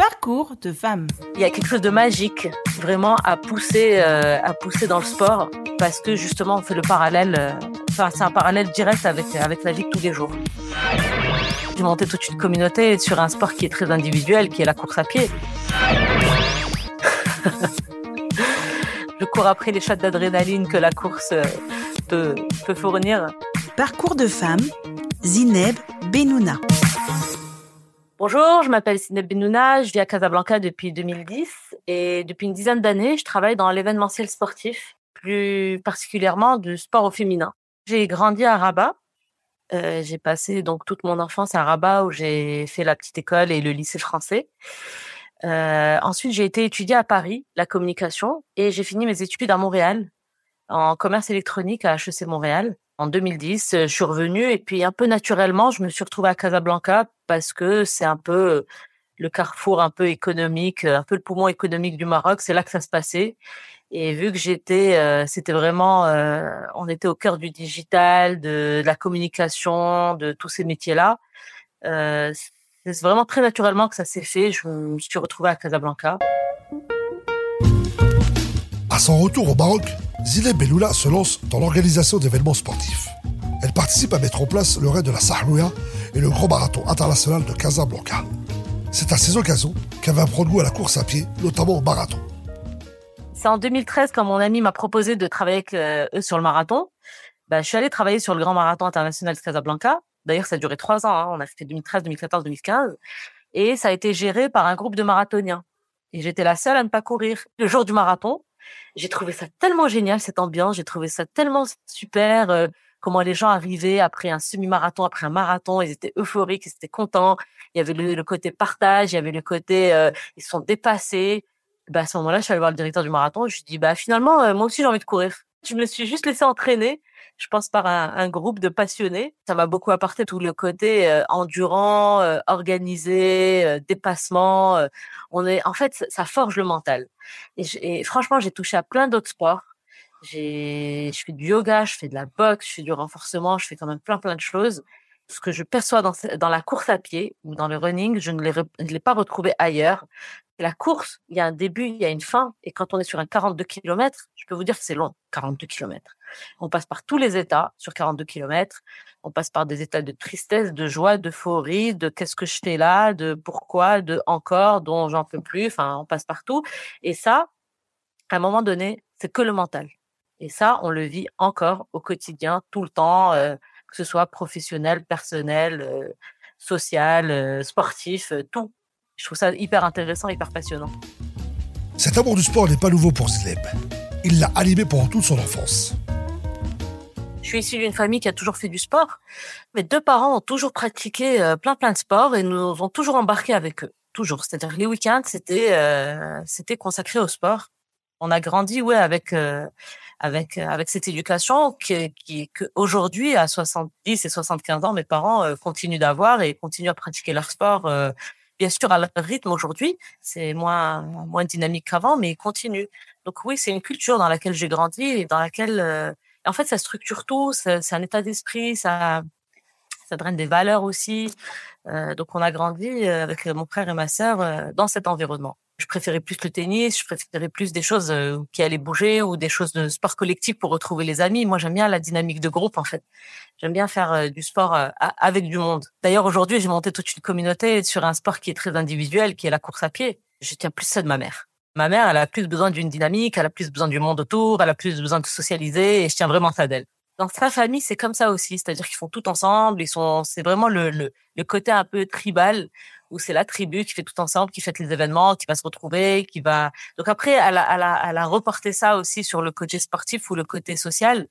Parcours de femme. Il y a quelque chose de magique vraiment à pousser, euh, à pousser dans le sport parce que justement on fait le parallèle, euh, enfin c'est un parallèle direct avec, avec la vie de tous les jours. J'ai monté toute une communauté sur un sport qui est très individuel, qui est la course à pied. Je cours après les shots d'adrénaline que la course euh, peut, peut fournir. Parcours de femme, Zineb Benouna. Bonjour, je m'appelle Zineb Benouna, je vis à Casablanca depuis 2010 et depuis une dizaine d'années, je travaille dans l'événementiel sportif, plus particulièrement du sport au féminin. J'ai grandi à Rabat. Euh, j'ai passé donc toute mon enfance à Rabat où j'ai fait la petite école et le lycée français. Euh, ensuite, j'ai été étudier à Paris la communication et j'ai fini mes études à Montréal en commerce électronique à HEC Montréal en 2010. Je suis revenue et puis un peu naturellement, je me suis retrouvée à Casablanca parce que c'est un peu le carrefour un peu économique, un peu le poumon économique du Maroc. C'est là que ça se passait. Et vu que j'étais, euh, c'était vraiment, euh, on était au cœur du digital, de, la communication, de tous ces métiers-là. Euh, c'est vraiment très naturellement que ça s'est fait. Je me suis retrouvée à Casablanca. À son retour au Maroc, Zile Beloula se lance dans l'organisation d'événements sportifs. Elle participe à mettre en place le raid de la Sahrouya et le grand marathon international de Casablanca. C'est à ces occasions qu'elle va prendre goût à la course à pied, notamment au marathon. C'est en 2013 quand mon ami m'a proposé de travailler avec euh, eux sur le marathon. Bah, je suis allée travailler sur le grand marathon international de Casablanca. D'ailleurs, ça a duré trois ans. Hein. On a fait 2013, 2014, 2015. Et ça a été géré par un groupe de marathoniens. Et j'étais la seule à ne pas courir. Le jour du marathon, j'ai trouvé ça tellement génial, cette ambiance. J'ai trouvé ça tellement super. Comment les gens arrivaient après un semi-marathon, après un marathon. Ils étaient euphoriques, ils étaient contents. Il y avait le, côté partage, il y avait le côté euh, ils sont dépassés. Bah, à ce moment-là, je suis allée voir le directeur du marathon. Je lui dis, bah, finalement, euh, moi aussi, j'ai envie de courir. Je me suis juste laissée entraîner, je pense, par un, un groupe de passionnés. Ça m'a beaucoup apporté tout le côté euh, endurant, euh, organisé, euh, dépassement. euh, on est, en fait, ça- forge le mental. Et, et franchement, j'ai touché à plein d'autres sports. J'ai, je fais du yoga, je fais de la boxe, je fais du renforcement, je fais quand même plein, plein de choses. Ce que je perçois dans, la course à pied ou dans le running, je ne l'ai pas retrouvé ailleurs. La course, il y a un début, il y a une fin. Et quand on est sur un 42 km, je peux vous dire que c'est long, 42 km. On passe par tous les états sur 42 km. On passe par des états de tristesse, de joie, d'euphorie, de qu'est-ce que je fais là, de pourquoi, de encore, dont j'en peux plus. Enfin, on passe partout. Et ça, à un moment donné, c'est que le mental. Et ça, on le vit encore au quotidien, tout le temps, euh, que ce soit professionnel, personnel, euh, social, euh, sportif, tout. Je trouve ça hyper intéressant, hyper passionnant. Cet amour du sport n'est pas nouveau pour Zileb. Il l'a animé pendant toute son enfance. Je suis issue d'une famille qui a toujours fait du sport. Mes deux parents ont toujours pratiqué plein plein de sports et nous ont toujours embarqués avec eux. Toujours. C'est-à-dire que les week-ends, c'était c'était consacré au sport. On a grandi, ouais, avec avec euh, avec cette éducation qui qui que aujourd'hui à 70 et 75 ans, mes parents euh, continuent d'avoir et continuent à pratiquer leur sport. euh, bien sûr à leur rythme aujourd'hui, c'est moins moins dynamique qu'avant, mais ils continuent. Donc oui, c'est une culture dans laquelle j'ai grandi et dans laquelle euh, en fait, ça structure tout, c'est un état d'esprit, ça, ça draine des valeurs aussi. Euh, donc, on a grandi euh, avec mon frère et ma sœur dans cet environnement. Je préférais plus le tennis, je préférais plus des choses euh, qui allaient bouger ou des choses de sport collectif pour retrouver les amis. Moi, j'aime bien la dynamique de groupe, en fait. J'aime bien faire euh, du sport euh, avec du monde. D'ailleurs, aujourd'hui, j'ai monté toute une communauté sur un sport qui est très individuel, qui est la course à pied. Je tiens plus ça de ma mère. Ma mère, elle a plus besoin d'une dynamique, elle a plus besoin du monde autour, elle a plus besoin de socialiser et je tiens vraiment ça d'elle. Dans sa famille, c'est comme ça aussi, c'est-à-dire qu'ils font tout ensemble, ils sont, c'est vraiment le, le, côté un peu tribal où c'est la tribu qui fait tout ensemble, qui fête les événements, qui va se retrouver, qui va. Donc après, elle a, elle a, elle a reporté ça aussi sur le côté sportif ou le côté social,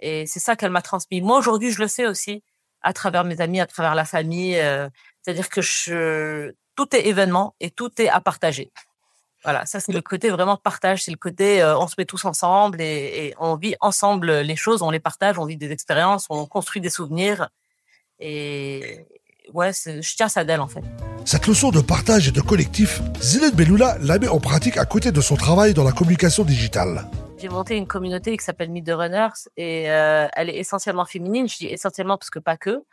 et c'est ça qu'elle m'a transmis. Moi aujourd'hui, je le fais aussi à travers mes amis, à travers la famille, euh, c'est-à-dire que tout est événement et tout est à partager. Voilà, ça c'est le côté vraiment partage, c'est le côté euh, on se met tous ensemble et, et on vit ensemble les choses, on les partage, on vit des expériences, on construit des souvenirs et ouais, je tiens ça d'elle en fait. Cette leçon de partage et de collectif, Zineb Beloula la met en pratique à côté de son travail dans la communication digitale. J'ai monté une communauté qui s'appelle Meet the Runners et euh, elle est essentiellement féminine. Je dis essentiellement parce que pas que.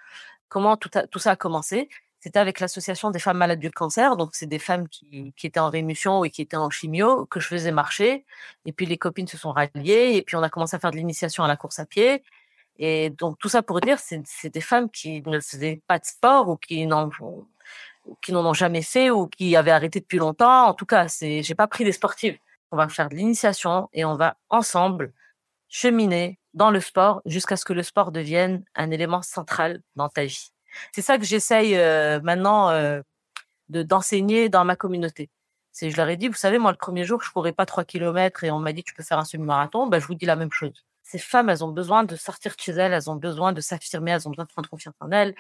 Comment tout, a- tout ça a commencé? C'était avec l'association des femmes malades du cancer. Donc, c'est des femmes qui, étaient en rémission et qui étaient en chimio que je faisais marcher. Et puis, les copines se sont ralliées. Et puis, on a commencé à faire de l'initiation à la course à pied. Et donc, tout ça pour dire, c'est c'est des femmes qui ne faisaient pas de sport ou qui n'en qui n'en ont jamais fait ou qui avaient arrêté depuis longtemps. En tout cas, c'est j'ai pas pris des sportives. On va faire de l'initiation et on va ensemble cheminer dans le sport jusqu'à ce que le sport devienne un élément central dans ta vie. C'est ça que j'essaye euh, maintenant euh, de d'enseigner dans ma communauté. C'est je leur ai dit, vous savez, moi le premier jour, je courais pas trois kilomètres et on m'a dit tu peux faire un semi-marathon. Ben je vous dis la même chose. Ces femmes, elles ont besoin de sortir de chez elles, elles ont besoin de s'affirmer, elles ont besoin de prendre confiance en elles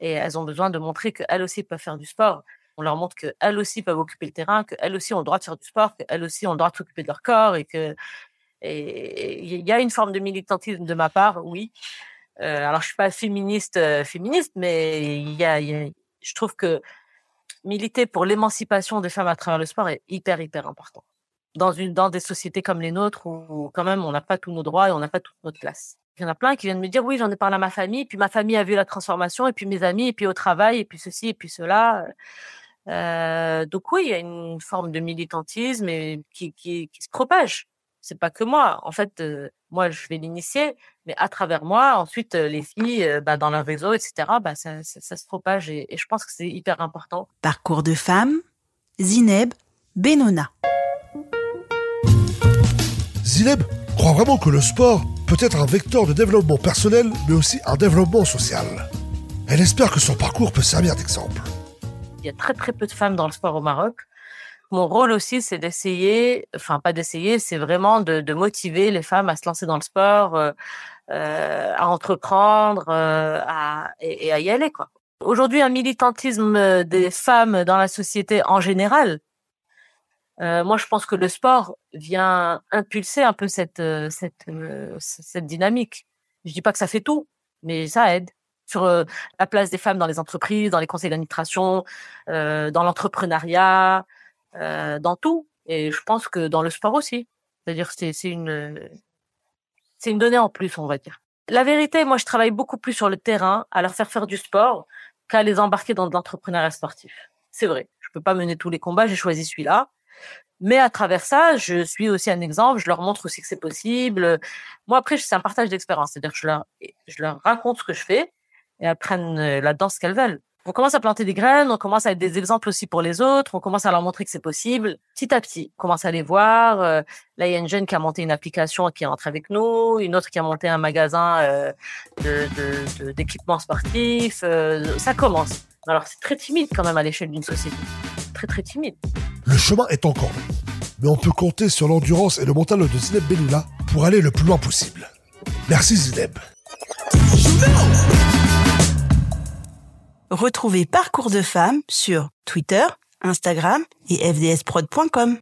et elles ont besoin de montrer qu'elles aussi peuvent faire du sport. On leur montre qu'elles aussi peuvent occuper le terrain, qu'elles aussi ont le droit de faire du sport, qu'elles aussi ont le droit de s'occuper de leur corps et que et il y a une forme de militantisme de ma part, oui. Euh, alors je suis pas féministe euh, féministe, mais il y a, y a, je trouve que militer pour l'émancipation des femmes à travers le sport est hyper hyper important dans une dans des sociétés comme les nôtres où quand même on n'a pas tous nos droits et on n'a pas toute notre place. Il y en a plein qui viennent me dire oui j'en ai parlé à ma famille, puis ma famille a vu la transformation et puis mes amis et puis au travail et puis ceci et puis cela. Euh, donc oui il y a une forme de militantisme et qui, qui, qui se propage c'est pas que moi. En fait, euh, moi, je vais l'initier, mais à travers moi, ensuite, euh, les filles, euh, bah, dans leur réseau, etc., bah, ça, ça, ça se propage et, et, je pense que c'est hyper important. Parcours de femme, Zineb Benona. Zineb croit vraiment que le sport peut être un vecteur de développement personnel, mais aussi un développement social. Elle espère que son parcours peut servir d'exemple. Il y a très très peu de femmes dans le sport au Maroc mon rôle aussi, c'est d'essayer, enfin pas d'essayer, c'est vraiment de, de, motiver les femmes à se lancer dans le sport, euh, euh, à entreprendre, euh, à, et, à y aller quoi. Aujourd'hui, un militantisme des femmes dans la société en général. Euh, moi, je pense que le sport vient impulser un peu cette cette cette dynamique. Je dis pas que ça fait tout, mais ça aide sur la place des femmes dans les entreprises, dans les conseils d'administration, dans l'entrepreneuriat, euh, dans tout. Et je pense que dans le sport aussi. C'est-à-dire c'est c'est une c'est une donnée en plus, on va dire. La vérité, moi, je travaille beaucoup plus sur le terrain à leur faire faire du sport qu'à les embarquer dans de l'entrepreneuriat sportif. C'est vrai. Je peux pas mener tous les combats. J'ai choisi celui-là. Mais à travers ça, je suis aussi un exemple. Je leur montre aussi que c'est possible. Moi, après, c'est un partage d'expérience. C'est-à-dire que je leur, je leur raconte ce que je fais et elles prennent la danse qu'elles veulent on commence à planter des graines, on commence à être des exemples aussi pour les autres, on commence à leur montrer que c'est possible. Petit à petit, on commence à les voir. Euh, là, il y a une jeune qui a monté une application qui rentre avec nous, une autre qui a monté un magasin euh, d'équipements de, de, sportifs. Euh, ça commence. Alors, c'est très timide quand même à l'échelle d'une société. Très, très timide. Le chemin est encore long, mais on peut compter sur l'endurance et le mental de Zineb Benoula pour aller le plus loin possible. Merci Zineb. Retrouvez Parcours de femmes sur Twitter, Instagram et fdsprod.com.